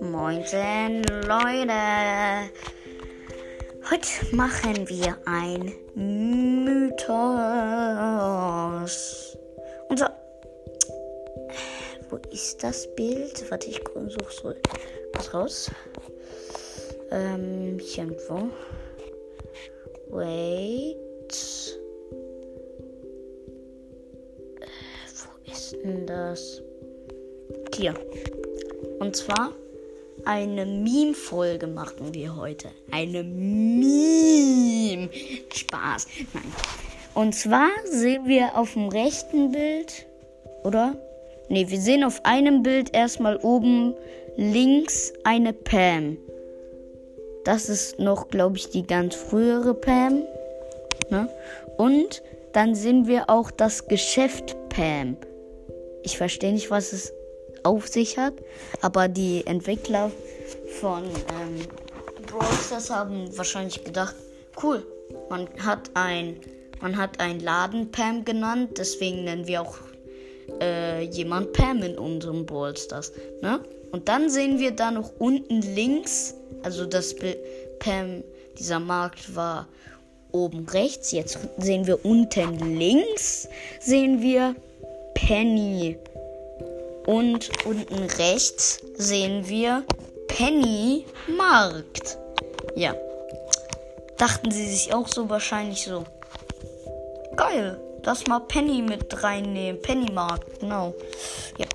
Moinsen, Leute. Heute machen wir ein Mythos. Unser. Wo ist das Bild? Warte, ich suche so was raus. Ähm, hier irgendwo. Wait. Denn das? Hier. Und zwar eine Meme-Folge machen wir heute. Eine Meme. Spaß. Nein. Und zwar sehen wir auf dem rechten Bild, oder? Ne, wir sehen auf einem Bild erstmal oben links eine Pam. Das ist noch, glaube ich, die ganz frühere Pam. Ne? Und dann sehen wir auch das Geschäft Pam. Ich verstehe nicht, was es auf sich hat. Aber die Entwickler von ähm, Brawl Stars haben wahrscheinlich gedacht, cool, man hat ein, man hat ein Laden Pam genannt, deswegen nennen wir auch äh, jemand Pam in unserem Brawl Stars. Ne? Und dann sehen wir da noch unten links, also das Pam, dieser Markt war oben rechts. Jetzt sehen wir unten links, sehen wir Penny. Und unten rechts sehen wir Penny Markt. Ja. Dachten sie sich auch so wahrscheinlich so. Geil. Das mal Penny mit reinnehmen. Penny Markt, genau. Yep.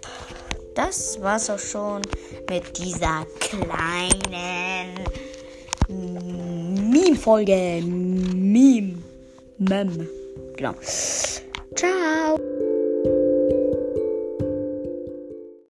Das war's auch schon mit dieser kleinen Meme-Folge. Meme. Mem. Genau. Ciao.